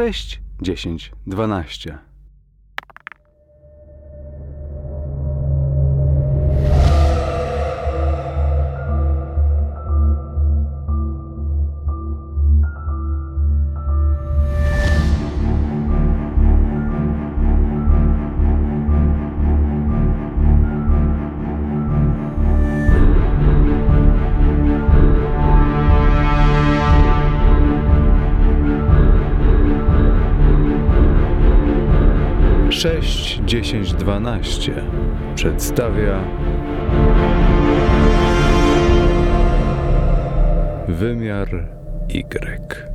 6, 10, 12. Sześć, dziesięć, dwanaście przedstawia wymiar Y.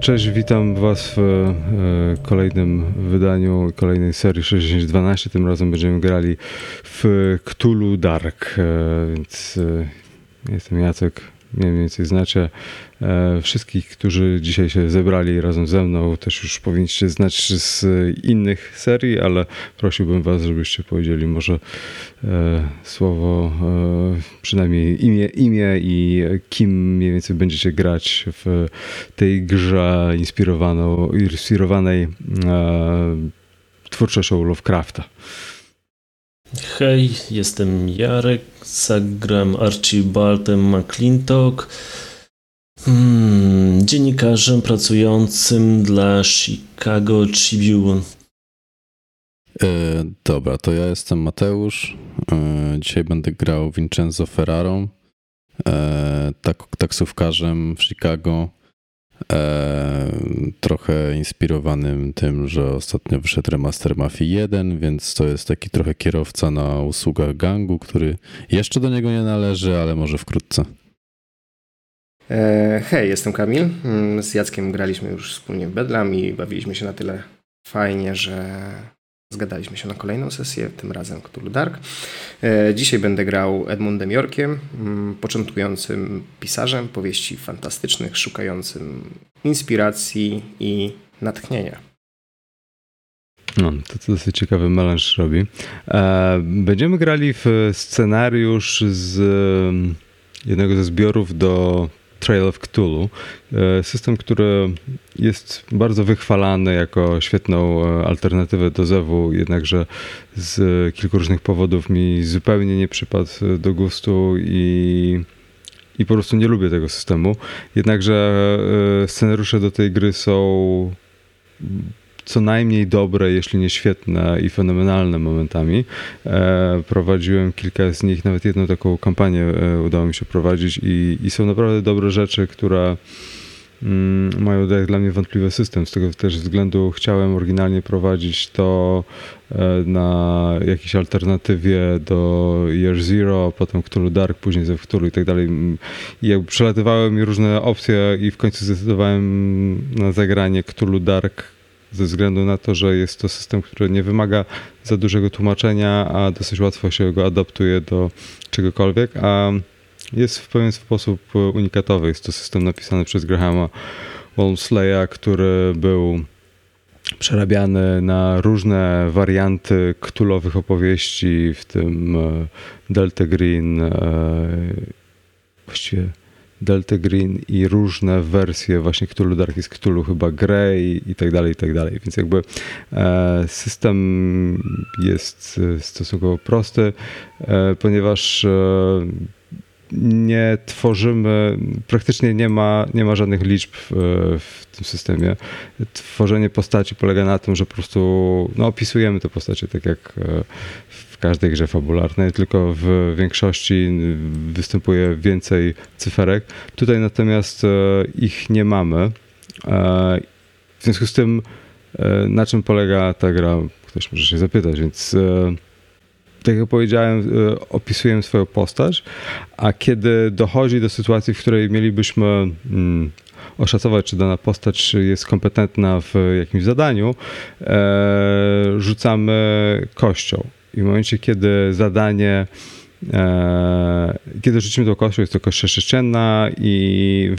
Cześć, witam Was w e, kolejnym wydaniu kolejnej serii 6012. Tym razem będziemy grali w Cthulhu Dark, e, więc e, jestem Jacek, mniej więcej znacie. E, Wszystkich, którzy dzisiaj się zebrali razem ze mną, też już powinniście znać z innych serii, ale prosiłbym Was, żebyście powiedzieli może e, słowo, e, przynajmniej imię, imię i kim mniej więcej będziecie grać w tej grze inspirowanej twórczością Lovecrafta. Hej, jestem Jarek, zagram Archibaldem McClintock, hmm, dziennikarzem pracującym dla Chicago Tribune. E, dobra, to ja jestem Mateusz. E, dzisiaj będę grał Vincenzo Ferraro, e, tak, taksówkarzem w Chicago. E, trochę inspirowanym tym, że ostatnio wyszedł remaster Mafii 1, więc to jest taki trochę kierowca na usługach gangu, który jeszcze do niego nie należy, ale może wkrótce. E, Hej, jestem Kamil. Mm, Z Jackiem graliśmy już wspólnie w Bedlam i bawiliśmy się na tyle fajnie, że zgadaliśmy się na kolejną sesję, tym razem Cthulhu Dark. E, Dzisiaj będę grał Edmundem Yorkiem, mm, początkującym pisarzem powieści fantastycznych, szukającym inspiracji i natchnienia. No, to, to dosyć ciekawy melanż robi. E, Będziemy grali w scenariusz z em, jednego ze zbiorów do Trail of Cthulhu. E, System, który jest bardzo wychwalany jako świetną e, alternatywę do Zewu, jednakże z kilku różnych powodów mi zupełnie nie przypadł do gustu i, i po prostu nie lubię tego systemu. Jednakże e, scenariusze do tej gry są co najmniej dobre, jeśli nie świetne i fenomenalne momentami. E, prowadziłem kilka z nich, nawet jedną taką kampanię e, udało mi się prowadzić i, i są naprawdę dobre rzeczy, które mm, mają dla mnie wątpliwy system. Z tego też względu chciałem oryginalnie prowadzić to e, na jakiejś alternatywie do Year Zero, potem Cthulhu Dark, później ze Cthulhu i tak dalej. I jakby przelatywały mi różne opcje i w końcu zdecydowałem na zagranie Cthulhu Dark ze względu na to, że jest to system, który nie wymaga za dużego tłumaczenia, a dosyć łatwo się go adaptuje do czegokolwiek, a jest w pewien sposób unikatowy. Jest to system napisany przez Grahama Walmsleya, który był przerabiany na różne warianty ktulowych opowieści, w tym e, Delta Green, e, właściwie Delta Green i różne wersje właśnie Cthulhu Darkest Cthulhu, chyba Grey i tak dalej, i tak dalej. Więc jakby e, system jest e, stosunkowo prosty, e, ponieważ nie tworzymy, praktycznie nie ma, nie ma żadnych liczb w, tym systemie. Tworzenie postaci polega na tym, że po prostu no, opisujemy te postacie tak jak w każdej grze fabularnej, tylko w większości występuje więcej cyferek. Tutaj natomiast e, ich nie mamy. E, W związku z tym, e, na czym polega ta gra? Ktoś może się zapytać, więc tak jak powiedziałem, opisuję swoją postać, a kiedy dochodzi do sytuacji, w której mielibyśmy mm, oszacować, czy dana postać jest kompetentna w jakimś zadaniu, rzucamy kością. I w momencie, kiedy zadanie E, kiedy rzucimy tą kością, jest to kość sześcienna i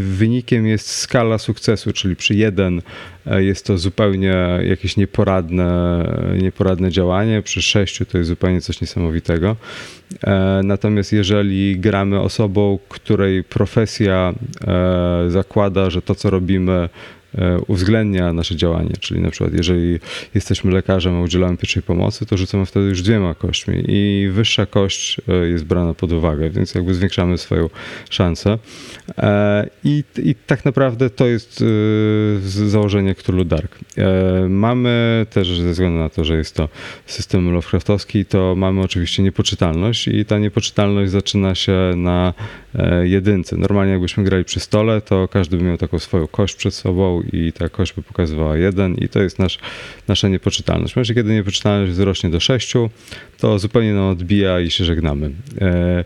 wynikiem jest skala sukcesu, czyli przy jeden e, jest to zupełnie jakieś nieporadne, nieporadne działanie, przy sześciu to jest zupełnie coś niesamowitego. E, natomiast jeżeli gramy osobą, której profesja zakłada, że to, co robimy, uwzględnia nasze działanie. Czyli na przykład, jeżeli jesteśmy lekarzem, a udzielamy pierwszej pomocy, to rzucamy wtedy już dwiema kośćmi i wyższa kość e, jest brana pod uwagę, więc jakby zwiększamy swoją szansę. E, I, i tak naprawdę to jest założenie Cthulhu Dark. Mamy też, ze względu na to, że jest to system Lovecraftowski, to mamy oczywiście niepoczytalność i ta niepoczytalność zaczyna się na jedynce. Normalnie jakbyśmy grali przy stole, to każdy by miał taką swoją kość przed sobą i ta kość by pokazywała 1 i to jest nasz, nasza niepoczytalność. W momencie, kiedy niepoczytalność wzrośnie do 6, to zupełnie nam odbija i się żegnamy. E,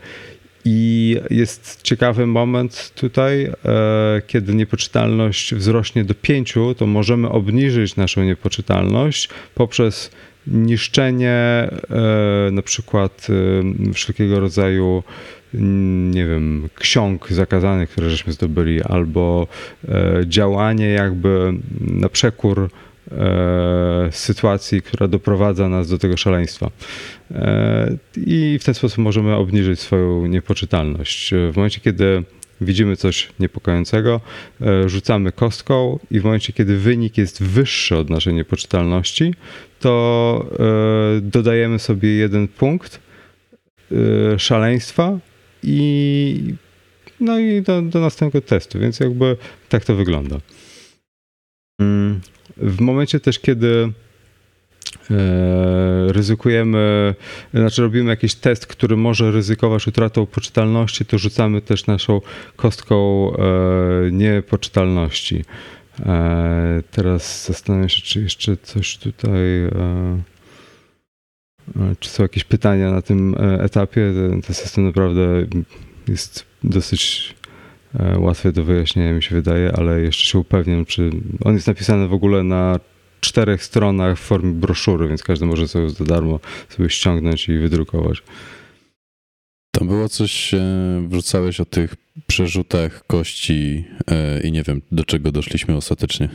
I jest ciekawy moment tutaj, e, kiedy niepoczytalność wzrośnie do 5, to możemy obniżyć naszą niepoczytalność poprzez niszczenie e, na przykład wszelkiego rodzaju nie wiem, ksiąg zakazanych, które żeśmy zdobyli, albo e, działanie jakby na przekór e, sytuacji, która doprowadza nas do tego szaleństwa. E, I w ten sposób możemy obniżyć swoją niepoczytalność. W momencie, kiedy widzimy coś niepokojącego, rzucamy kostką i w momencie, kiedy wynik jest wyższy od naszej niepoczytalności, to dodajemy sobie jeden punkt szaleństwa i no i do, do następnego testu, więc jakby tak to wygląda. Mm, w momencie też, kiedy e, ryzykujemy, znaczy robimy jakiś test, który może ryzykować utratą poczytalności, to rzucamy też naszą kostką e, niepoczytalności. E, teraz zastanawiam się, czy jeszcze coś tutaj. E, czy są jakieś pytania na tym e, etapie? Ten, system naprawdę jest dosyć e, łatwy do wyjaśnienia, mi się wydaje, ale jeszcze się upewniam, czy on jest napisany w ogóle na czterech stronach w formie broszury, więc każdy może sobie za darmo sobie ściągnąć i wydrukować. Tam było coś, wrzucałeś o tych przerzutach kości i nie wiem, do czego doszliśmy ostatecznie.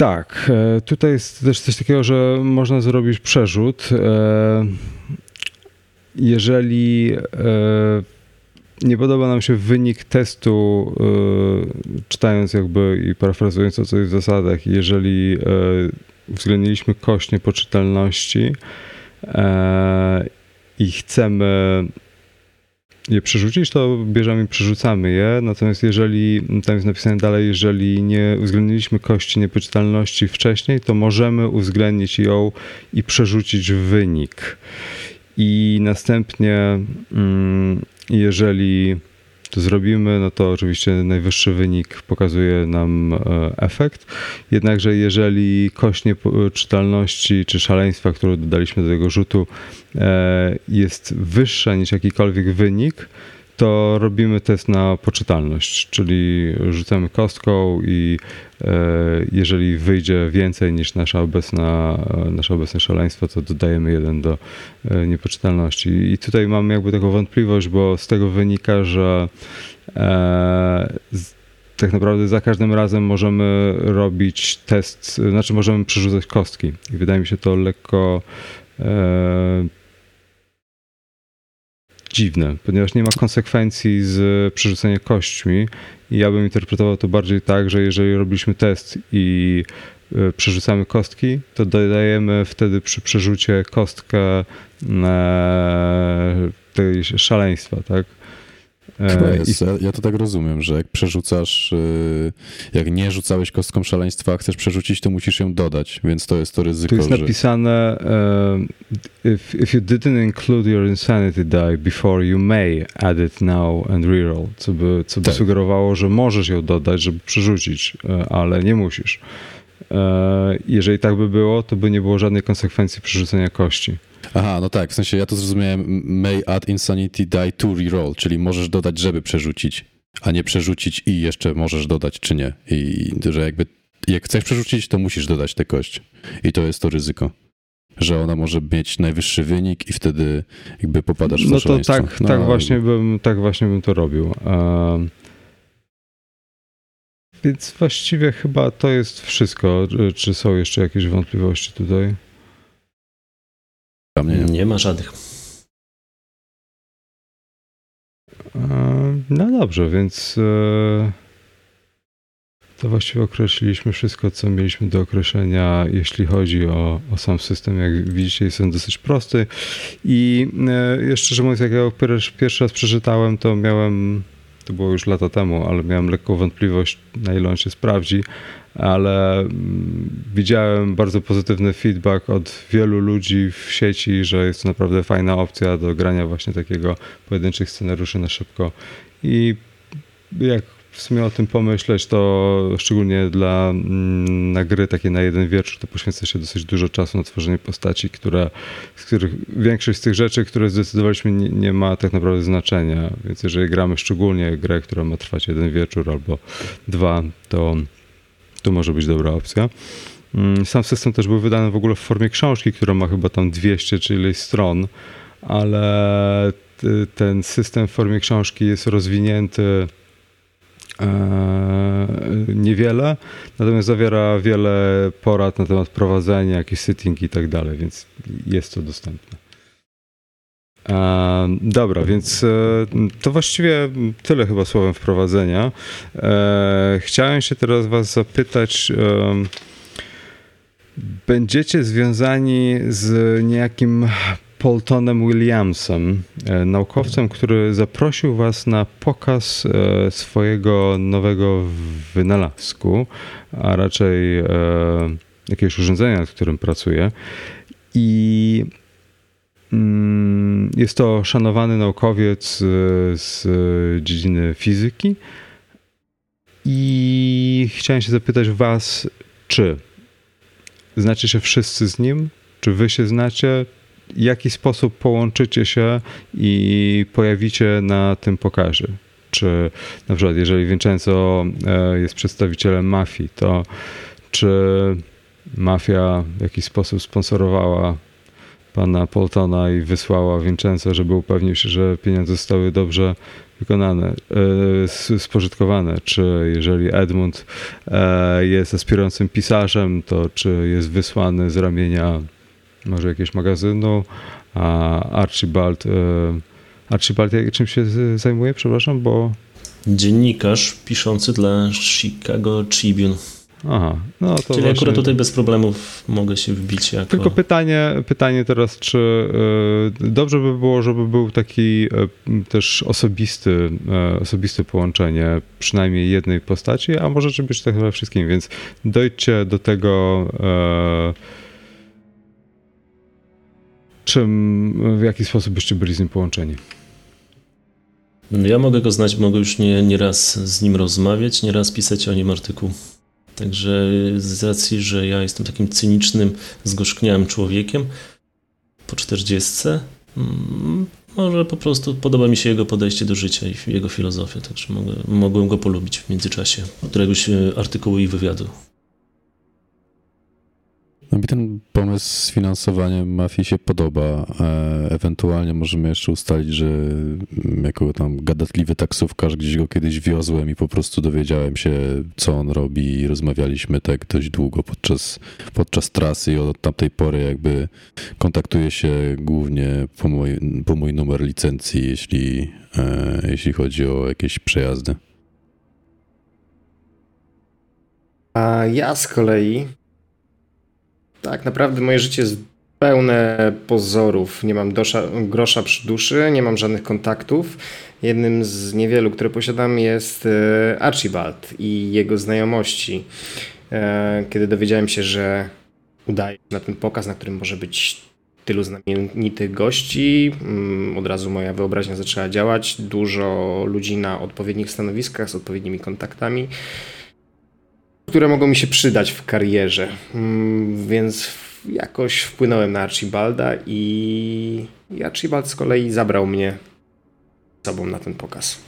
Tak, e, tutaj jest też coś takiego, że można zrobić przerzut. E, jeżeli e, nie podoba nam się wynik testu, czytając jakby i parafrazując o co jest w zasadach, jeżeli uwzględniliśmy kość niepoczytalności i chcemy je przerzucić, to bierzemy i przerzucamy je. Natomiast jeżeli, tam jest napisane dalej, jeżeli nie uwzględniliśmy kości niepoczytalności wcześniej, to możemy uwzględnić ją i przerzucić wynik. I następnie, mm, jeżeli to zrobimy, no to oczywiście najwyższy wynik pokazuje nam e, efekt. Jednakże jeżeli kość nieczytalności czy szaleństwa, którą dodaliśmy do tego rzutu e, jest wyższa niż jakikolwiek wynik, to robimy test na poczytalność, czyli rzucamy kostką i e, jeżeli wyjdzie więcej niż nasza obecna, nasze obecne szaleństwo, to dodajemy jeden do e, niepoczytalności. I tutaj mam jakby taką wątpliwość, bo z tego wynika, że e, tak naprawdę za każdym razem możemy robić test, znaczy możemy przerzucać kostki. I wydaje mi się to lekko dziwne, ponieważ nie ma konsekwencji z przerzucenia kośćmi i ja bym interpretował to bardziej tak, że jeżeli robiliśmy test i e, przerzucamy kostki, to dodajemy wtedy przy przerzucie kostkę e, tej szaleństwa, tak? E, jest. Ja, ja to tak rozumiem, że jak przerzucasz, y, jak nie rzucałeś kostką szaleństwa, chcesz przerzucić, to musisz ją dodać, więc to jest to ryzyko. Tu jest że... napisane if, if you didn't include your insanity die before, you may add it now and reroll, co by, co by tak. sugerowało, że możesz ją dodać, żeby przerzucić, e, ale nie musisz. E, jeżeli tak by było, to by nie było żadnej konsekwencji przerzucenia kości. Aha, no tak, w sensie ja to zrozumiałem may add insanity die to reroll, czyli możesz dodać, żeby przerzucić, a nie przerzucić i jeszcze możesz dodać, czy nie. I że jakby jak chcesz przerzucić, to musisz dodać tę kość. I to jest to ryzyko. że ona może mieć najwyższy wynik i wtedy jakby popadasz w No to tak, No, tak, właśnie bym, tak właśnie bym to robił. Em, Więc właściwie chyba to jest wszystko. Czy są jeszcze jakieś wątpliwości tutaj? Nie. Nie ma żadnych. No dobrze, więc e, to właściwie określiliśmy wszystko, co mieliśmy do określenia, jeśli chodzi o, o sam system. Jak widzicie, jest on dosyć prosty. I e, jeszcze, szczerze mówiąc, jak ja pierwszy raz przeczytałem, to miałem, to było już lata temu, ale miałem lekką wątpliwość, na ile on się sprawdzi, ale mm, widziałem bardzo pozytywny feedback od wielu ludzi w sieci, że jest to naprawdę fajna opcja do grania właśnie takiego pojedynczych scenariuszy na szybko. I jak w sumie o tym pomyśleć, to szczególnie dla mm, na gry takie na jeden wieczór, to poświęca się dosyć dużo czasu na tworzenie postaci, które, z których większość z tych rzeczy, które zdecydowaliśmy, nie, nie ma tak naprawdę znaczenia. Więc jeżeli gramy szczególnie grę, która ma trwać jeden wieczór albo dwa, to to może być dobra opcja. Mm, Sam system też był wydany w ogóle w formie książki, która ma chyba tam 200 czy ileś stron, ale t- ten system w formie książki jest rozwinięty niewiele, natomiast zawiera wiele porad na temat prowadzenia, jakieś setting i tak dalej, więc jest to dostępne. E, dobra, więc e, to właściwie tyle chyba słowem wprowadzenia. E, chciałem się teraz Was zapytać. em, będziecie związani z niejakim Poltonem Williamsem, e, naukowcem, który zaprosił Was na pokaz e, swojego nowego wynalazku, a raczej e, jakiegoś urządzenia, nad którym pracuje. I mm, jest to szanowany naukowiec z dziedziny fizyki. I chciałem się zapytać Was, czy znacie się wszyscy z nim? Czy Wy się znacie? Jaki sposób połączycie się i pojawicie na tym pokazie? Czy na przykład, jeżeli Vincenzo e, jest przedstawicielem mafii, to czy mafia w jakiś sposób sponsorowała pana Poltona i wysłała Vincenzo, żeby upewnił się, że pieniądze zostały dobrze wykonane, e, spożytkowane, czy jeżeli Edmund e, jest aspirującym pisarzem, to czy jest wysłany z ramienia może jakiegoś magazynu, a Archibald, e, Archibald jak- czym się zajmuje, przepraszam, bo Dziennikarz piszący dla Chicago Tribune. aha, no to Czyli właśnie... akurat tutaj bez problemów mogę się wbić jako... Tylko pytanie, pytanie teraz, czy e, dobrze by było, żeby był taki e, też osobisty, osobiste połączenie przynajmniej jednej postaci, a może czy być tak we wszystkim, więc dojdźcie do tego, czym, w jaki sposób byście byli z nim połączeni. No Ja mogę go znać, mogę już nie, nie raz z nim rozmawiać, nie raz pisać o nim artykuł. Także z racji, że ja jestem takim cynicznym, zgorzkniałym człowiekiem po 40, mm, może po prostu podoba mi się jego podejście do życia i jego filozofia, także mogę, mogłem go polubić w międzyczasie któregoś e, artykułu i wywiadu. No mi ten pomysł z finansowaniem mafii się podoba. E, ewentualnie możemy jeszcze ustalić, że mm, jako tam gadatliwy taksówkarz gdzieś go kiedyś wiozłem i po prostu dowiedziałem się, co on robi i rozmawialiśmy tak dość długo podczas, podczas trasy i od tamtej pory jakby kontaktuję się głównie po mój, po mój numer licencji, jeśli, e, jeśli chodzi o jakieś przejazdy. A ja z kolei. Tak naprawdę moje życie jest pełne pozorów. Nie mam dosza, grosza przy duszy, nie mam żadnych kontaktów. Jednym z niewielu, które posiadam, jest e, Archibald i jego znajomości. E, Kiedy dowiedziałem się, że udaje się na ten pokaz, na którym może być tylu znamienitych gości, mm, od razu moja wyobraźnia zaczęła działać. Dużo ludzi na odpowiednich stanowiskach z odpowiednimi kontaktami które mogą mi się przydać w karierze. Mm, Więc jakoś wpłynąłem na Archibalda i Archibald z kolei zabrał mnie z sobą na ten pokaz.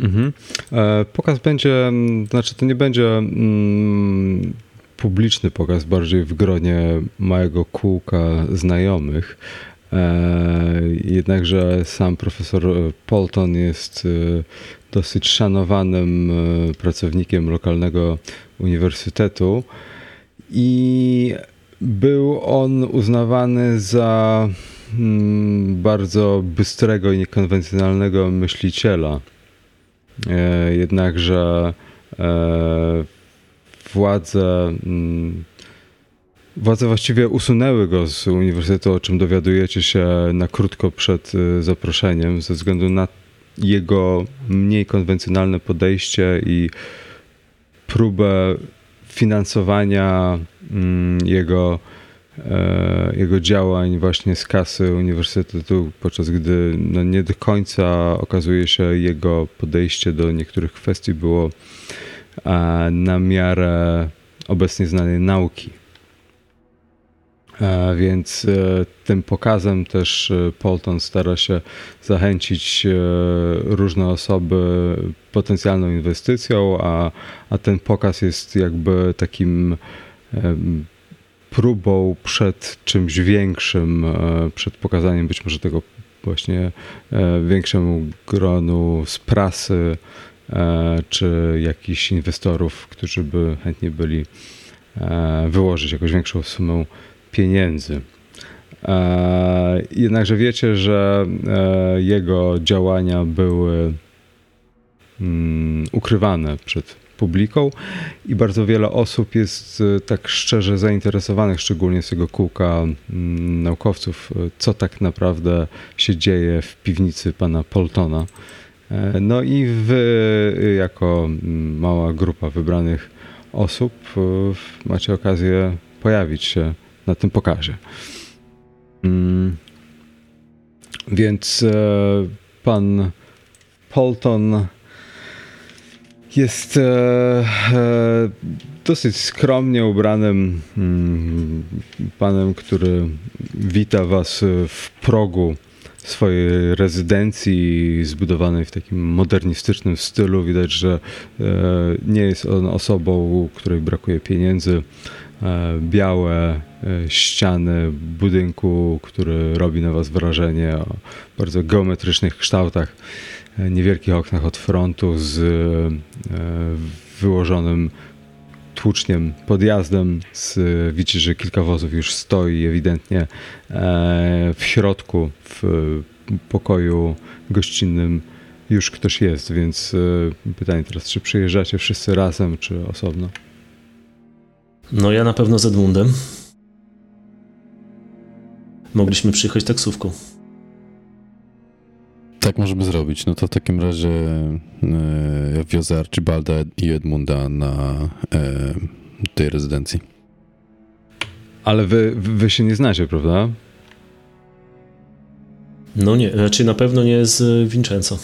Mhm. E, Pokaz będzie, mm, znaczy to nie będzie mm, publiczny pokaz, bardziej w gronie małego kółka znajomych. Jednakże sam profesor Polton jest dosyć szanowanym pracownikiem lokalnego uniwersytetu i był on uznawany za mm, bardzo bystrego i niekonwencjonalnego myśliciela. E, jednakże e, władze, mm, władze właściwie usunęły go z uniwersytetu, o czym dowiadujecie się na krótko przed e, zaproszeniem, ze względu na jego mniej konwencjonalne podejście i próbę finansowania mm, jego, e, jego działań właśnie z kasy uniwersytetu, podczas gdy no nie do końca okazuje się jego podejście do niektórych kwestii było na miarę obecnie znanej nauki. E, więc e, tym pokazem też e, Polton stara się zachęcić różne osoby potencjalną inwestycją, a, a ten pokaz jest jakby takim próbą przed czymś większym, przed pokazaniem być może tego właśnie większemu gronu z prasy czy jakichś inwestorów, którzy by chętnie byli wyłożyć jakąś większą sumę pieniędzy. E, jednakże wiecie, że e, jego działania były mm, ukrywane przed publiką i bardzo wiele osób jest e, tak szczerze zainteresowanych, szczególnie z tego kółka mm, naukowców, co tak naprawdę się dzieje w piwnicy pana Poltona. No i wy, jako mm, mała grupa wybranych osób, macie okazję pojawić się na tym pokazie. Mm. Więc e, pan Polton jest e, e, dosyć skromnie ubranym mm, panem, który wita was w progu swojej rezydencji zbudowanej w takim modernistycznym stylu. Widać, że nie jest on osobą, której brakuje pieniędzy. Białe E, ściany budynku, który robi na was wrażenie o bardzo geometrycznych kształtach, e, niewielkich oknach od frontu z e, wyłożonym tłuczniem podjazdem. Z, widzicie, że kilka wozów już stoi ewidentnie w środku, w pokoju gościnnym już ktoś jest, więc pytanie teraz, czy przyjeżdżacie wszyscy razem, czy osobno? No ja na pewno z Edmundem mogliśmy przyjechać taksówką. Tak możemy zrobić. No to w takim razie e, wiozę Archibalda i Edmunda na e, tej rezydencji. Ale wy, wy się nie znacie, prawda? No nie, raczej na pewno nie z Vincenzo.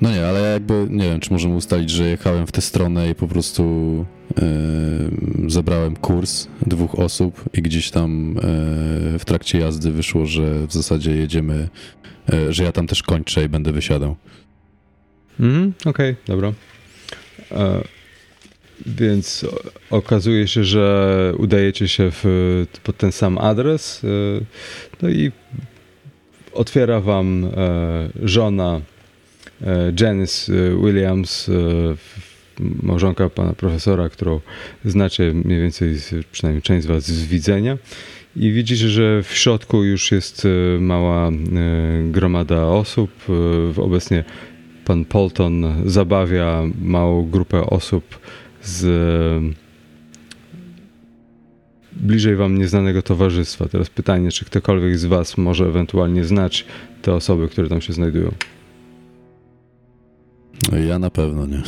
No nie, ale jakby nie wiem, czy możemy ustalić, że jechałem w tę stronę i po prostu yy, zebrałem kurs dwóch osób i gdzieś tam yy, w trakcie jazdy wyszło, że w zasadzie jedziemy, yy, że ja tam też kończę i będę wysiadał. Mhm, okej, okay, dobra. E, więc okazuje się, że udajecie się w, pod ten sam adres. E, no i otwiera wam żona Janice e, Williams, e, małżonka pana profesora, którą znacie mniej więcej, przynajmniej część z was z widzenia. I widzicie, że w środku już jest mała gromada osób. Obecnie pan Polton zabawia małą grupę osób z bliżej wam nieznanego towarzystwa. Teraz pytanie, czy ktokolwiek z was może ewentualnie znać te osoby, które tam się znajdują. No ja na pewno nie.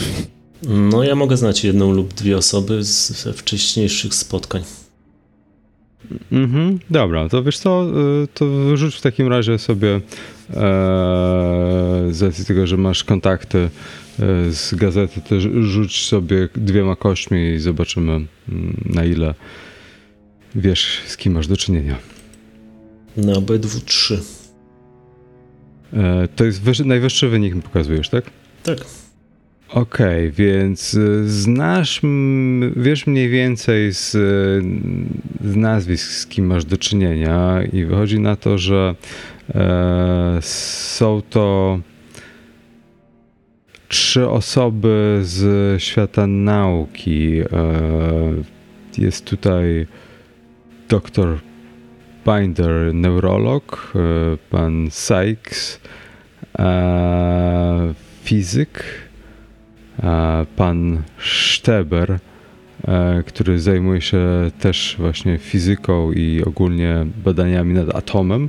No ja mogę znać jedną lub dwie osoby ze wcześniejszych spotkań. Mhm, dobra, to wiesz co, y, to rzuć w takim razie sobie e, z racji tego, że masz kontakty e, z gazety, to rzuć sobie dwiema kośćmi i zobaczymy mm, na ile wiesz z kim masz do czynienia. Na obydwu trzy. E, to jest wyższy, najwyższy wynik mi pokazujesz, tak? Tak. Okej, okay, więc y, znasz, wiesz mniej więcej z, z, nazwisk, z kim masz do czynienia, i wychodzi na to, że e, są to trzy osoby z świata nauki. E, jest tutaj doktor Binder, neurolog, e, pan Sykes, e, fizyk, e, pan Steber, który zajmuje się też właśnie fizyką i ogólnie badaniami nad atomem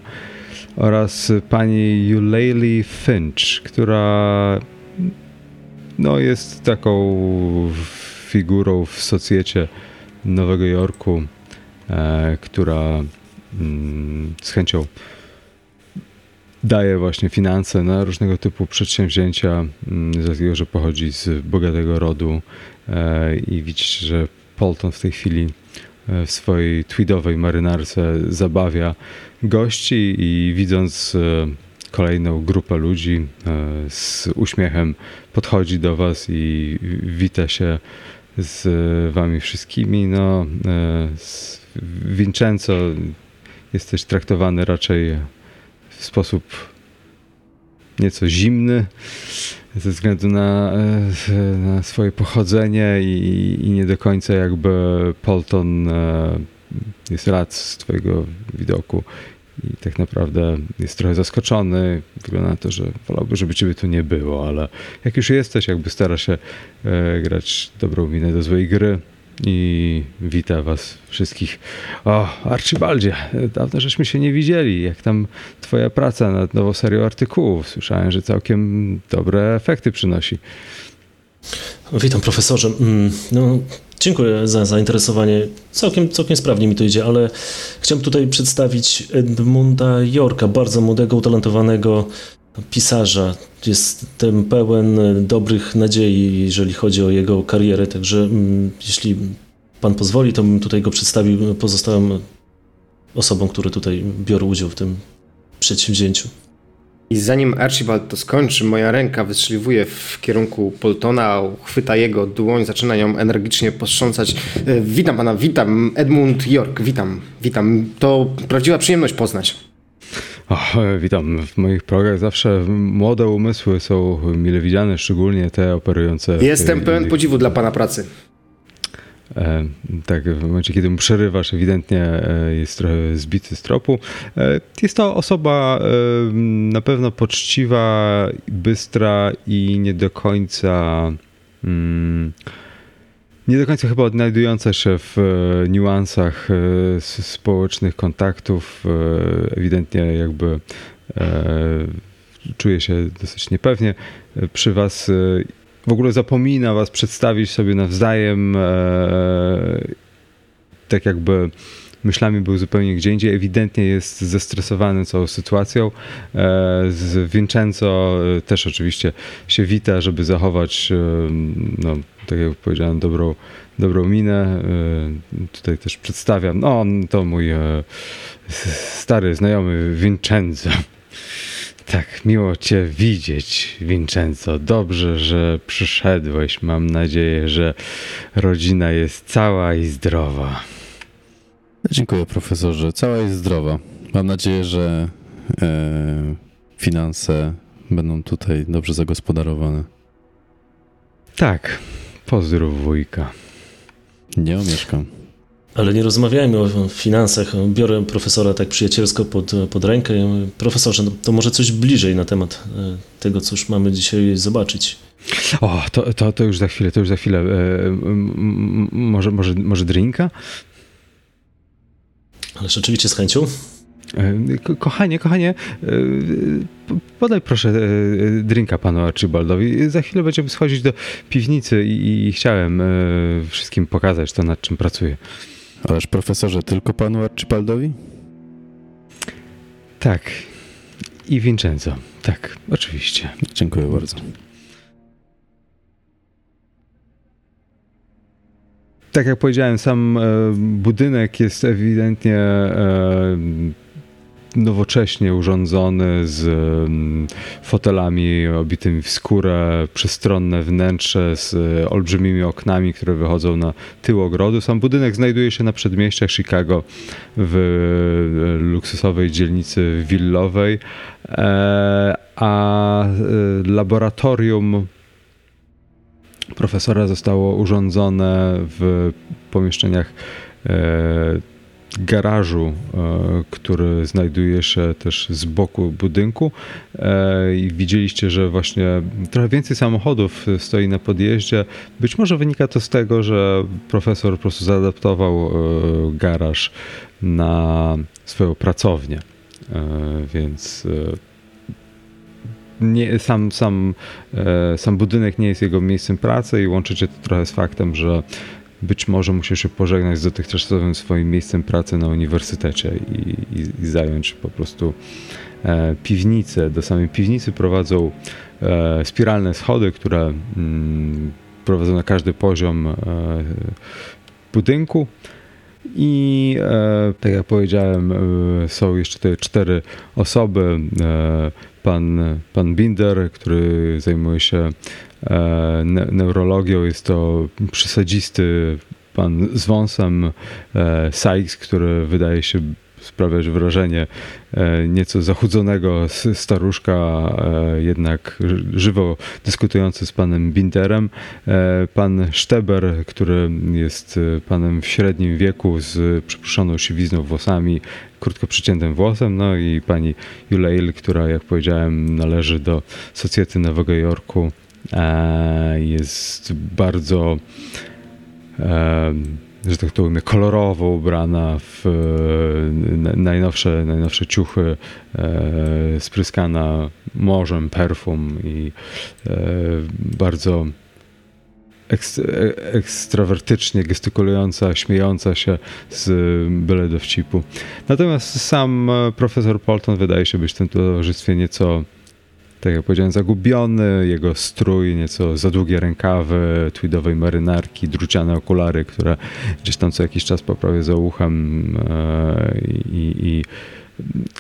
oraz pani Eulalie Finch, która no, jest taką figurą w socjecie Nowego Jorku, e, która mm, z chęcią daje właśnie finanse na różnego typu przedsięwzięcia, mm, z tego, że pochodzi z bogatego rodu e, i widzicie, że Polton w tej chwili e, w swojej tweedowej marynarce zabawia gości i widząc e, kolejną grupę ludzi z uśmiechem podchodzi do was i wita się z wami wszystkimi. No, Vincenzo jesteś traktowany raczej w sposób nieco zimny ze względu na, e, na swoje pochodzenie i, i, nie do końca jakby Polton e, jest rad z twojego widoku i tak naprawdę jest trochę zaskoczony. Wygląda na to, że wolałby, żeby ciebie tu nie było, ale jak już jesteś, jakby stara się e, grać dobrą minę do złej gry i witam was wszystkich. O, Archibaldzie, dawno żeśmy się nie widzieli. Jak tam twoja praca nad nową serią artykułów? Słyszałem, że całkiem dobre efekty przynosi. Witam profesorze. Mm, no, dziękuję za zainteresowanie. Całkiem, całkiem sprawnie mi to idzie, ale chciałem tutaj przedstawić Edmunda Yorka, bardzo młodego, utalentowanego pisarza. Jestem pełen dobrych nadziei, jeżeli chodzi o jego karierę, także mm, jeśli pan pozwoli, to bym tutaj go przedstawił pozostałym osobom, które tutaj biorą udział w tym przedsięwzięciu. I zanim Archibald to skończy, moja ręka wystrzeliwuje w kierunku Poltona, chwyta jego dłoń, zaczyna ją energicznie postrząsać. E, witam pana, witam, Edmund York, witam, witam. To prawdziwa przyjemność poznać. O, witam. W moich progach zawsze młode umysły są mile widziane, szczególnie te operujące. Jestem pełen podziwu dla pana pracy. E, tak, w momencie, kiedy mu przerywasz, ewidentnie e, jest trochę zbity z tropu. E, jest to osoba na pewno poczciwa, bystra i nie do końca. Mm, nie do końca chyba odnajdująca się w niuansach społecznych kontaktów. Ewidentnie jakby czuje się dosyć niepewnie przy was w ogóle zapomina was przedstawić sobie nawzajem, e, tak jakby myślami był zupełnie gdzie indziej. Ewidentnie jest zestresowany całą sytuacją. E, z Vincenzo e, też oczywiście się wita, żeby zachować, no, tak jak powiedziałem, dobrą, dobrą minę. Tutaj też przedstawiam, no to mój stary znajomy Vincenzo. Tak, miło Cię widzieć, Vincenzo. Dobrze, że przyszedłeś. Mam nadzieję, że rodzina jest cała i zdrowa. Dziękuję, profesorze. Cała jest zdrowa. Mam nadzieję, że e, finanse będą tutaj dobrze zagospodarowane. Tak, pozdrów wujka. Nie omieszkam. Ale nie rozmawiajmy o finansach. Biorę profesora tak przyjacielsko pod, pod rękę. Profesorze, no, to może coś bliżej na temat e, tego, co już mamy dzisiaj zobaczyć. O, to, to, to już za chwilę, to już za chwilę. E, może, może, może drinka? Ale rzeczywiście z chęcią. E, kochanie, kochanie, podaj proszę drinka panu Archibaldowi. Za chwilę będziemy schodzić do piwnicy i, i chciałem wszystkim pokazać to, nad czym pracuję. Ależ profesorze, tylko panu Archibaldowi? Tak. I Vincenzo. Tak, oczywiście. Dziękuję bardzo. Tak jak powiedziałem, sam e, budynek jest ewidentnie e, nowocześnie urządzony z fotelami obitymi w skórę, przestronne wnętrze z olbrzymimi oknami, które wychodzą na tył ogrodu. Sam budynek znajduje się na przedmieściach Chicago w luksusowej dzielnicy willowej, a laboratorium profesora zostało urządzone w pomieszczeniach e, garażu, e, który znajduje się też z boku budynku e, i widzieliście, że właśnie trochę więcej samochodów stoi na podjeździe. Być może wynika to z tego, że profesor po prostu zaadaptował garaż na swoją pracownię, więc nie, sam, sam, e, sam budynek nie jest jego miejscem pracy i łączycie to trochę z faktem, że być może musiał się pożegnać z dotychczasowym swoim miejscem pracy na uniwersytecie i, i, i zająć po prostu e, piwnicę. Do samej piwnicy prowadzą e, spiralne schody, które mm, prowadzą na każdy poziom e, budynku. I e, tak jak powiedziałem, e, są jeszcze te cztery osoby. E, pan, pan Binder, który zajmuje się e, ne neurologią, jest to przesadzisty pan z wąsem, e, Sykes, który wydaje się sprawiać wrażenie e, nieco zachudzonego staruszka, e, jednak żywo dyskutujący z panem Binderem. E, pan Szteber, który jest panem w średnim wieku z przypuszoną siwizną włosami, krótko przyciętym włosem, no i pani Juleil, która jak powiedziałem należy do Socjety Nowego Jorku, jest bardzo że tak to ujmę, kolorowo ubrana w e, najnowsze, najnowsze ciuchy, e, spryskana morzem perfum i e, bardzo ekstrawertycznie gestykulująca, śmiejąca się z byle dowcipu. Natomiast sam profesor Polton wydaje się być w tym towarzystwie nieco tak jak powiedziałem, zagubiony, jego strój, nieco za długie rękawy, tweedowej marynarki, druciane okulary, które gdzieś tam co jakiś czas poprawię za uchem e, i, i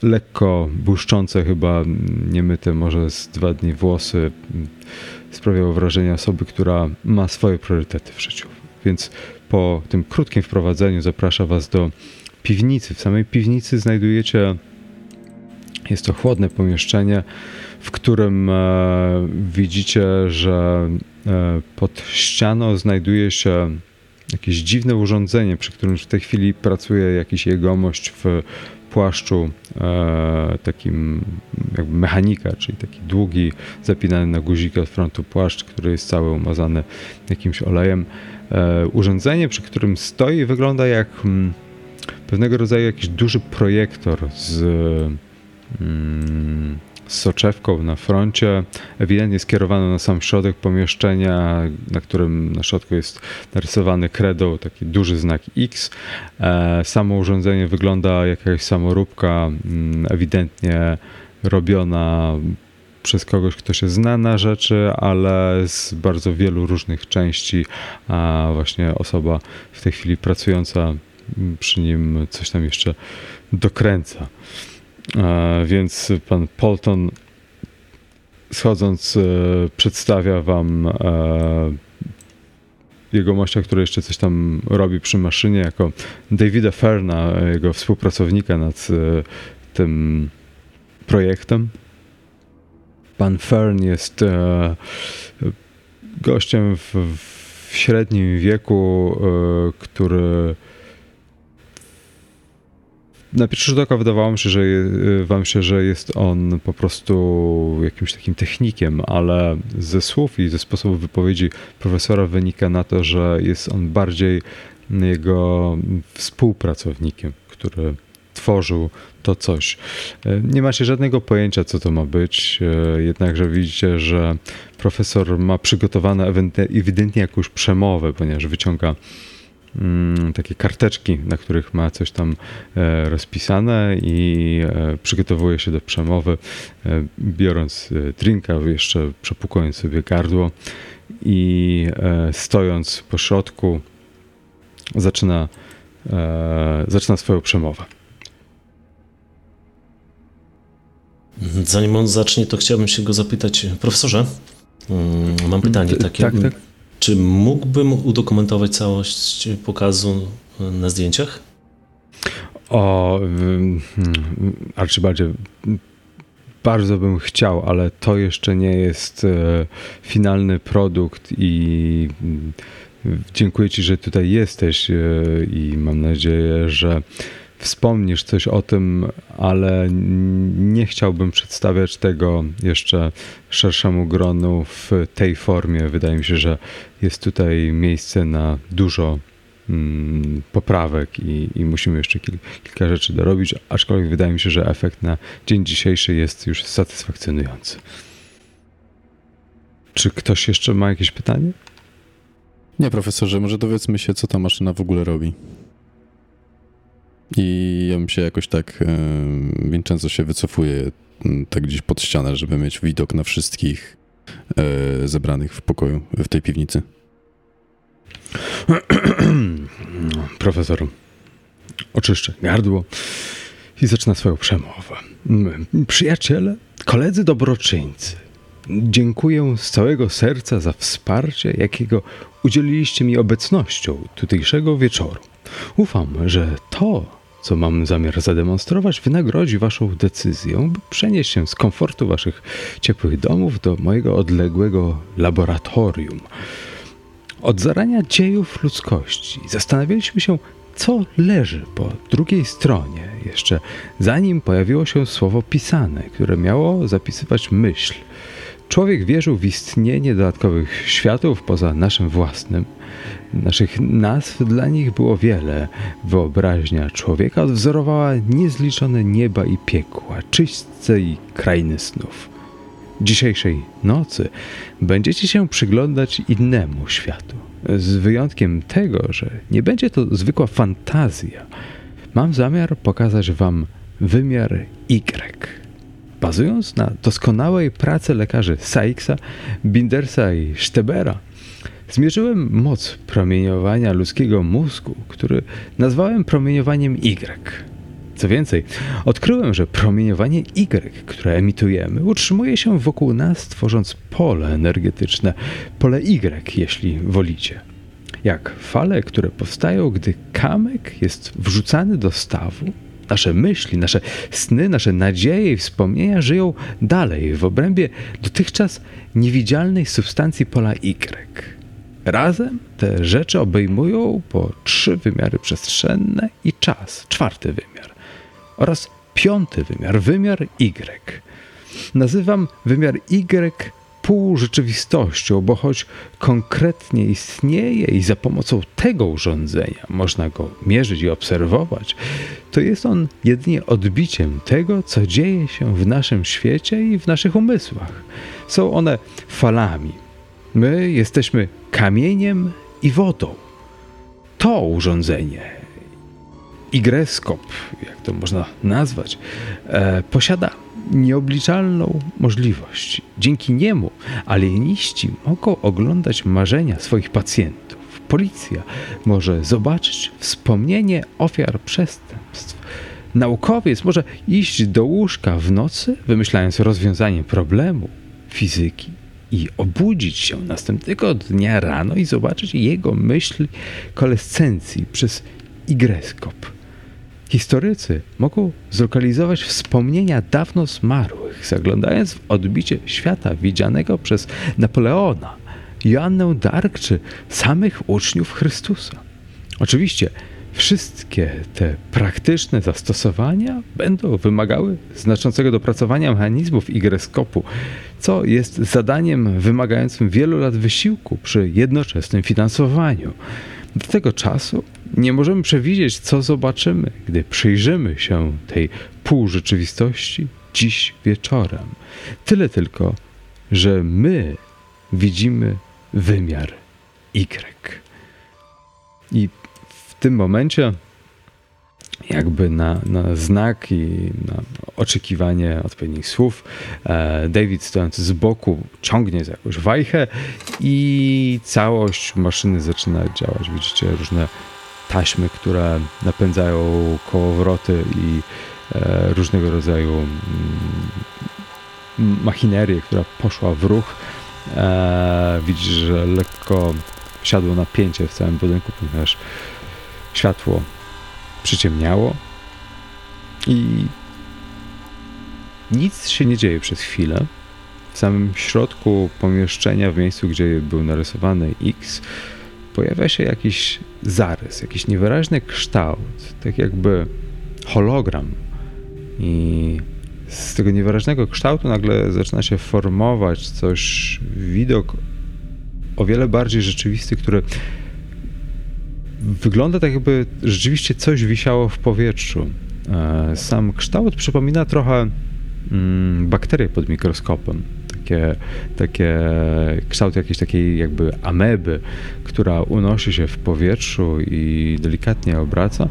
lekko błyszczące chyba niemyte może z dwa dni włosy sprawiało wrażenie osoby, która ma swoje priorytety w życiu. Więc po tym krótkim wprowadzeniu zapraszam was do piwnicy. W samej piwnicy znajdujecie jest to chłodne pomieszczenie, w którym e, widzicie, że e, pod ścianą znajduje się jakieś dziwne urządzenie, przy którym w tej chwili pracuje jakiś jegomość w płaszczu e, takim jakby mechanika, czyli taki długi, zapinany na guziki od frontu płaszcz, który jest cały umazany jakimś olejem. urządzenie, przy którym stoi, wygląda jak mm, pewnego rodzaju jakiś duży projektor z mm, soczewką na froncie, ewidentnie skierowaną na sam środek pomieszczenia, na którym na środku jest narysowany kredą taki duży znak X. E, samo urządzenie wygląda jak jakaś samoróbka, mm, ewidentnie robiona przez kogoś, kto się zna na rzeczy, ale z bardzo wielu różnych części, a właśnie osoba w tej chwili pracująca przy nim coś tam jeszcze dokręca. E, więc pan Polton schodząc e, przedstawia wam e, jego mościa, który jeszcze coś tam robi przy maszynie, jako Davida Ferna, jego współpracownika nad tym projektem. Pan Fern jest gościem w, w średnim wieku, który na pierwszy rzut oka wydawało mi się, że wam się, że jest on po prostu jakimś takim technikiem, ale ze słów i ze sposobu wypowiedzi profesora wynika na to, że jest on bardziej jego współpracownikiem, który tworzył to coś. Nie macie żadnego pojęcia, co to ma być, y, jednakże widzicie, że profesor ma przygotowane ewidentnie jakąś przemowę, ponieważ wyciąga takie karteczki, na których ma coś tam e, rozpisane i e, przygotowuje się do przemowy, e, biorąc drinka, jeszcze przepukując sobie gardło i stojąc po środku zaczyna, zaczyna swoją przemowę. Zanim on zacznie, to chciałbym się go zapytać, profesorze, mm, mam pytanie takie. Tak, tak. Czy mógłbym udokumentować całość pokazu na zdjęciach? O, Archibaldzie, bardzo bym chciał, ale to jeszcze nie jest e, finalny produkt i mm, dziękuję Ci, że tutaj jesteś e, i mam nadzieję, że wspomnisz coś o tym, ale nie chciałbym przedstawiać tego jeszcze szerszemu gronu w tej formie. Wydaje mi się, że jest tutaj miejsce na dużo mm, poprawek i, i, musimy jeszcze kil, kilka rzeczy dorobić, aczkolwiek wydaje mi się, że efekt na dzień dzisiejszy jest już satysfakcjonujący. Czy ktoś jeszcze ma jakieś pytanie? Nie, profesorze, może dowiedzmy się, co ta maszyna w ogóle robi. I ja bym się jakoś tak, Vincenzo się wycofuje tak gdzieś pod ścianę, żeby mieć widok na wszystkich e, zebranych w pokoju, w tej piwnicy. Profesor oczyszczę gardło i zaczyna swoją przemowę. Przyjaciele, koledzy dobroczyńcy, dziękuję z całego serca za wsparcie, jakiego udzieliliście mi obecnością tutejszego wieczoru. Ufam, że to, co mam zamiar zademonstrować, wynagrodzi Waszą decyzję, by przenieść się z komfortu Waszych ciepłych domów do mojego odległego laboratorium. Od zarania dziejów ludzkości zastanawialiśmy się, co leży po drugiej stronie, jeszcze zanim pojawiło się słowo pisane, które miało zapisywać myśl. Człowiek wierzył w istnienie dodatkowych światów poza naszym własnym Naszych nazw dla nich było wiele. Wyobraźnia człowieka odwzorowała niezliczone nieba i piekła, czyśćce i krainy snów. Dzisiejszej nocy będziecie się przyglądać innemu światu. Z wyjątkiem tego, że nie będzie to zwykła fantazja. Mam zamiar pokazać Wam wymiar Y. Bazując na doskonałej pracy lekarzy Sykesa, Bindersa i Stebera, Zmierzyłem moc promieniowania ludzkiego mózgu, który nazwałem promieniowaniem Y. Co więcej, odkryłem, że promieniowanie Y, które emitujemy, utrzymuje się wokół nas, tworząc pole energetyczne, pole Y, jeśli wolicie. Jak fale, które powstają, gdy kamyk jest wrzucany do stawu, nasze myśli, nasze sny, nasze nadzieje i wspomnienia żyją dalej w obrębie dotychczas niewidzialnej substancji pola Y. Razem te rzeczy obejmują po trzy wymiary przestrzenne i czas, czwarty wymiar, oraz piąty wymiar, wymiar Y. Nazywam wymiar Y półrzeczywistością, bo choć konkretnie istnieje i za pomocą tego urządzenia można go mierzyć i obserwować, to jest on jedynie odbiciem tego, co dzieje się w naszym świecie i w naszych umysłach. Są one falami, My jesteśmy kamieniem i wodą. To urządzenie, igreskop, jak to można nazwać, e, posiada nieobliczalną możliwość. Dzięki niemu alieniści mogą oglądać marzenia swoich pacjentów. Policja może zobaczyć wspomnienie ofiar przestępstw. Naukowiec może iść do łóżka w nocy, wymyślając rozwiązanie problemu fizyki i obudzić się następnego dnia rano i zobaczyć jego myśli kolescencji przez igreskop. Historycy mogą zlokalizować wspomnienia dawno zmarłych, zaglądając w odbicie świata widzianego przez Napoleona, Joannę Dark czy samych uczniów Chrystusa. Oczywiście Wszystkie te praktyczne zastosowania będą wymagały znaczącego dopracowania mechanizmów igreskopu, co jest zadaniem wymagającym wielu lat wysiłku przy jednoczesnym finansowaniu. Do tego czasu nie możemy przewidzieć, co zobaczymy, gdy przyjrzymy się tej półrzeczywistości dziś wieczorem. Tyle tylko, że my widzimy wymiar Y. I w tym momencie jakby na, na znak i na oczekiwanie odpowiednich słów. E, David stojący z boku ciągnie za jakąś wajchę i całość maszyny zaczyna działać. Widzicie różne taśmy, które napędzają kołowroty i e, różnego rodzaju mm, machinerię, która poszła w ruch. E, widzisz, że lekko siadło napięcie w całym budynku, ponieważ światło przyciemniało i nic się nie dzieje przez chwilę. W samym środku pomieszczenia, w miejscu, gdzie był narysowany X, pojawia się jakiś zarys, jakiś niewyraźny kształt, tak jakby hologram. I z tego niewyraźnego kształtu nagle zaczyna się formować coś, widok o wiele bardziej rzeczywisty, który wygląda tak, jakby rzeczywiście coś wisiało w powietrzu. E, sam kształt przypomina trochę mm, bakterie pod mikroskopem. Takie, takie kształt jakiejś takiej jakby ameby, która unosi się w powietrzu i delikatnie obraca.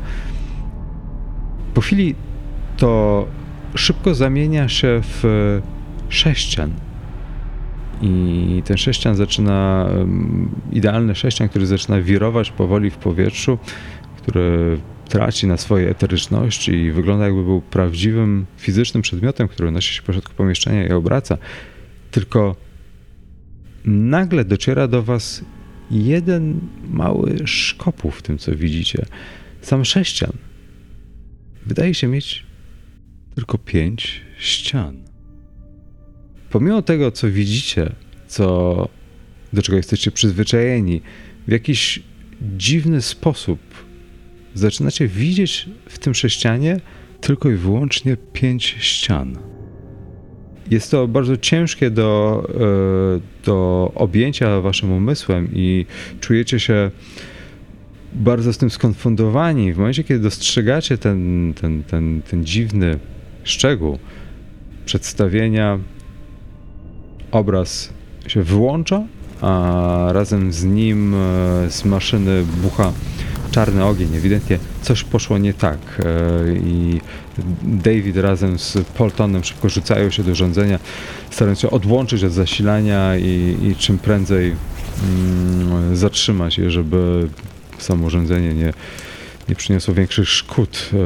Po chwili to szybko zamienia się w sześcian. I ten sześcian zaczyna, idealny sześcian, który zaczyna wirować powoli w powietrzu, który traci na swojej eteryczności i wygląda jakby był prawdziwym fizycznym przedmiotem, który nosi się po środku pomieszczenia i obraca. Tylko nagle dociera do was jeden mały szkopuł w tym, co widzicie. Sam sześcian wydaje się mieć tylko pięć ścian. Pomimo tego, co widzicie, co, do czego jesteście przyzwyczajeni, w jakiś dziwny sposób zaczynacie widzieć w tym sześcianie tylko i wyłącznie pięć ścian. Jest to bardzo ciężkie do, e, do objęcia waszym umysłem i czujecie się bardzo z tym skonfundowani. W momencie, kiedy dostrzegacie ten, ten, ten, ten dziwny szczegół przedstawienia, obraz się wyłącza, a razem z nim e, z maszyny bucha czarny ogień. Ewidentnie coś poszło nie tak e, i David razem z Poltonem szybko rzucają się do urządzenia, starając się odłączyć od zasilania i, i czym prędzej mm, zatrzymać je, żeby samo urządzenie nie, nie przyniosło większych szkód. E,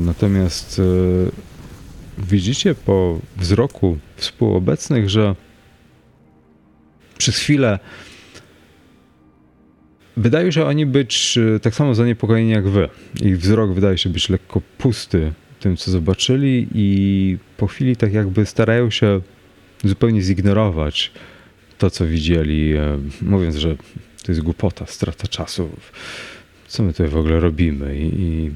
natomiast widzicie po wzroku współobecnych, że przez chwilę wydaje się oni być e, tak samo zaniepokojeni jak wy. Ich wzrok wydaje się być lekko pusty tym, co zobaczyli i po chwili tak jakby starają się zupełnie zignorować to, co widzieli, e, mówiąc, że to jest głupota, strata czasu. Co my tutaj w ogóle robimy? I, i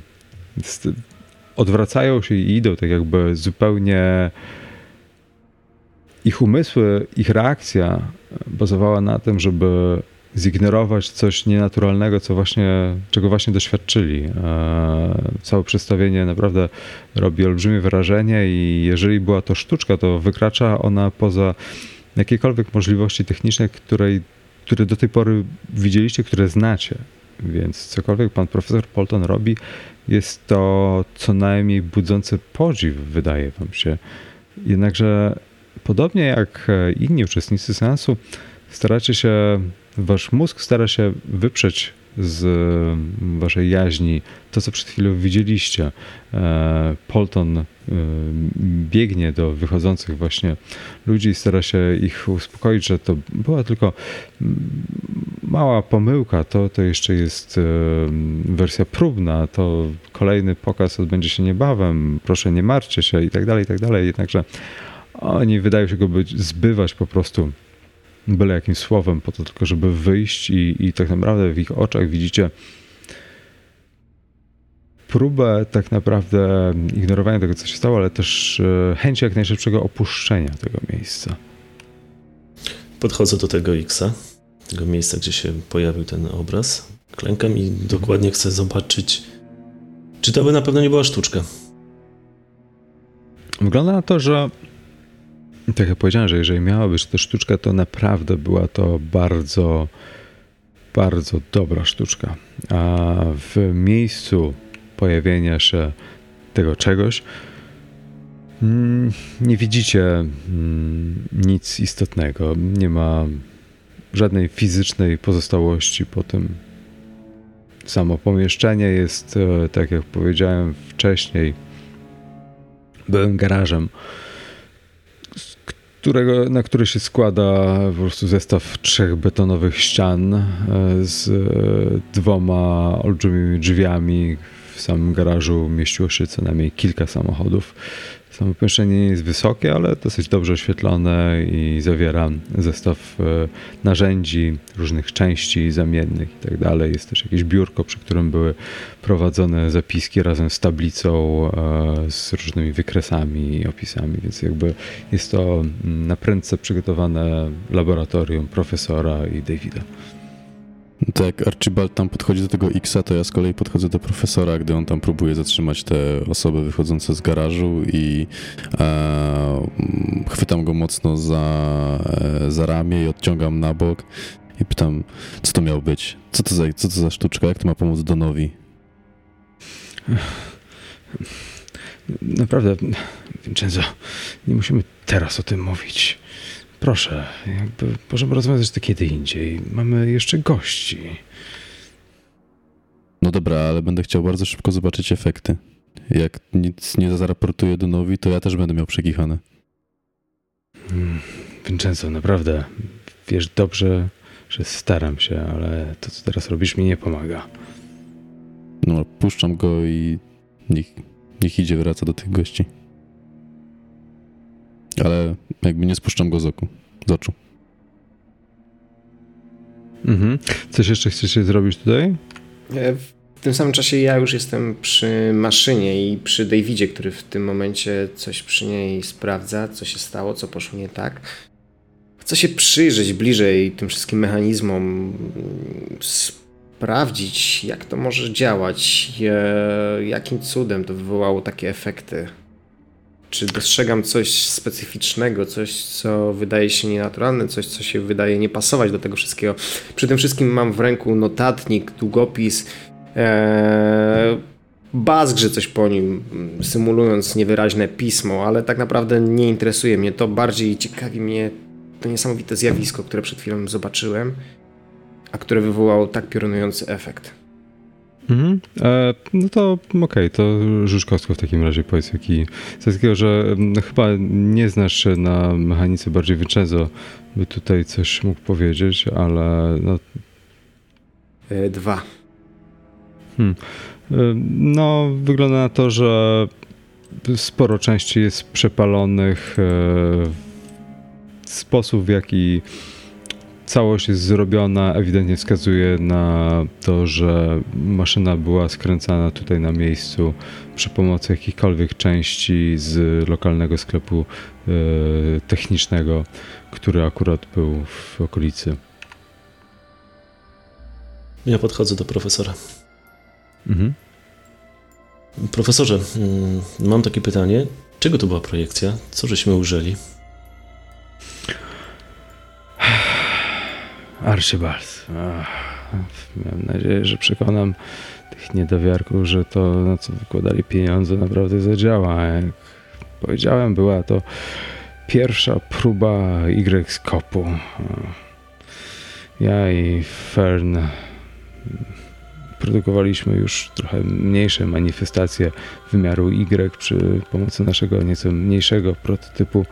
odwracają się i idą tak jakby zupełnie ich umysły, ich reakcja bazowała na tym, żeby zignorować coś nienaturalnego, co właśnie, czego właśnie doświadczyli. E, całe przedstawienie naprawdę robi olbrzymie wrażenie i jeżeli była to sztuczka, to wykracza ona poza jakiekolwiek możliwości techniczne, której, które do tej pory widzieliście, które znacie. Więc cokolwiek pan profesor Polton robi, jest to co najmniej budzące podziw, wydaje wam się. Jednakże podobnie jak inni uczestnicy seansu, staracie się, wasz mózg stara się wyprzeć z waszej jaźni to, co przed chwilą widzieliście. E, Polton e, biegnie do wychodzących właśnie ludzi i stara się ich uspokoić, że to była tylko mała pomyłka, to, to jeszcze jest e, wersja próbna, to kolejny pokaz odbędzie się niebawem, proszę nie martwcie się i tak dalej, i tak dalej. Jednakże oni wydają się go być, zbywać po prostu byle jakimś słowem po to tylko, żeby wyjść i, i tak naprawdę w ich oczach widzicie próbę tak naprawdę ignorowania tego, co się stało, ale też e, chęć jak najszybszego opuszczenia tego miejsca. Podchodzę do tego Xa, tego miejsca, gdzie się pojawił ten obraz. Klękam i dokładnie chcę zobaczyć, czy to by na pewno nie była sztuczka. Wygląda na to, że tak jak powiedziałem, że jeżeli miała być to sztuczka, to naprawdę była to bardzo, bardzo dobra sztuczka. A w miejscu pojawienia się tego czegoś mm, nie widzicie mm, nic istotnego. Nie ma żadnej fizycznej pozostałości po tym. Samo pomieszczenie jest, e, tak jak powiedziałem wcześniej, byłym garażem, którego, na który się składa po prostu zestaw trzech betonowych ścian e, z dwoma olbrzymimi drzwiami. W samym garażu mieściło się co najmniej kilka samochodów. Samo pomieszczenie nie jest wysokie, ale dosyć dobrze oświetlone i zawiera zestaw e, narzędzi, różnych części zamiennych i tak. Jest też jakieś biurko, przy którym były prowadzone zapiski razem z tablicą, e, z różnymi wykresami i opisami, więc jakby jest to na prędce przygotowane laboratorium profesora i Davida. To jak Archibald tam podchodzi do tego Xa, to ja z kolei podchodzę do profesora, gdy on tam próbuje zatrzymać te osoby wychodzące z garażu i e, chwytam go mocno za, e, za ramię i odciągam na bok i pytam, co to miało być? Co to za, co to za sztuczka? Jak to ma pomóc Donowi? Naprawdę, Vincenzo, nie musimy teraz o tym mówić. Proszę, jakby możemy rozmawiać to kiedy indziej. Mamy jeszcze gości. No dobra, ale będę chciał bardzo szybko zobaczyć efekty. Jak nic nie zaraportuję Donowi, to ja też będę miał przekichane. Hmm, Vincenzo, naprawdę, wiesz dobrze, że staram się, ale to, co teraz robisz, mi nie pomaga. No, puszczam go i niech, niech idzie, wraca do tych gości ale jakby nie spuszczam go z oku, z oczu. Mhm. Coś jeszcze chcecie zrobić tutaj? E, w tym samym czasie ja już jestem przy maszynie i przy Davidzie, który w tym momencie coś przy niej sprawdza, co się stało, co poszło nie tak. Chcę się przyjrzeć bliżej tym wszystkim mechanizmom, sprawdzić, jak to może działać, jakim cudem to wywołało takie efekty. Czy dostrzegam coś specyficznego, coś, co wydaje się nienaturalne, coś, co się wydaje nie pasować do tego wszystkiego? Przy tym wszystkim mam w ręku notatnik, długopis, ee, bazgrze coś po nim, symulując niewyraźne pismo, ale tak naprawdę nie interesuje mnie to. Bardziej ciekawi mnie to niesamowite zjawisko, które przed chwilą zobaczyłem, a które wywołało tak piorunujący efekt. Mhm. E, no to okej, okay, to rzuć kostką w takim razie, powiedz jaki, z takiego, że no, chyba nie znasz się na mechanice bardziej Vincenzo, by tutaj coś mógł powiedzieć, ale no... E, dwa. Hmm. E, no, wygląda na to, że sporo części jest przepalonych. E, sposób, w jaki całość jest zrobiona, ewidentnie wskazuje na to, że maszyna była skręcana tutaj na miejscu przy pomocy jakichkolwiek części z lokalnego sklepu e, technicznego, który akurat był w okolicy. Ja podchodzę do profesora. Mhm. Profesorze, mm, mam takie pytanie. Czego to była projekcja? Co żeśmy użyli? Archibald. miałem nadzieję, że przekonam tych niedowiarków, że to, na co wykładali pieniądze, naprawdę zadziała. Jak powiedziałem, była to pierwsza próba Y-skopu. Ja i Fern produkowaliśmy już trochę mniejsze manifestacje wymiaru Y przy pomocy naszego nieco mniejszego prototypu,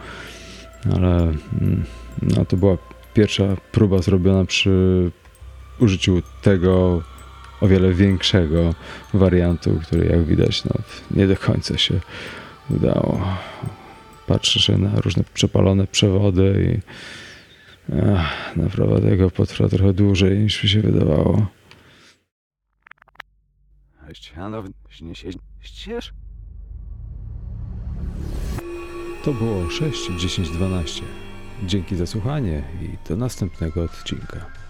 ale mm, no, to była pierwsza próba zrobiona przy użyciu tego o wiele większego wariantu, który jak widać no, nie do końca się udało. Patrzę się na różne przepalone przewody i ach, naprawa tego potrwa trochę dłużej niż mi się wydawało. To było 6, 10, 12. Dzięki za słuchanie i do następnego odcinka.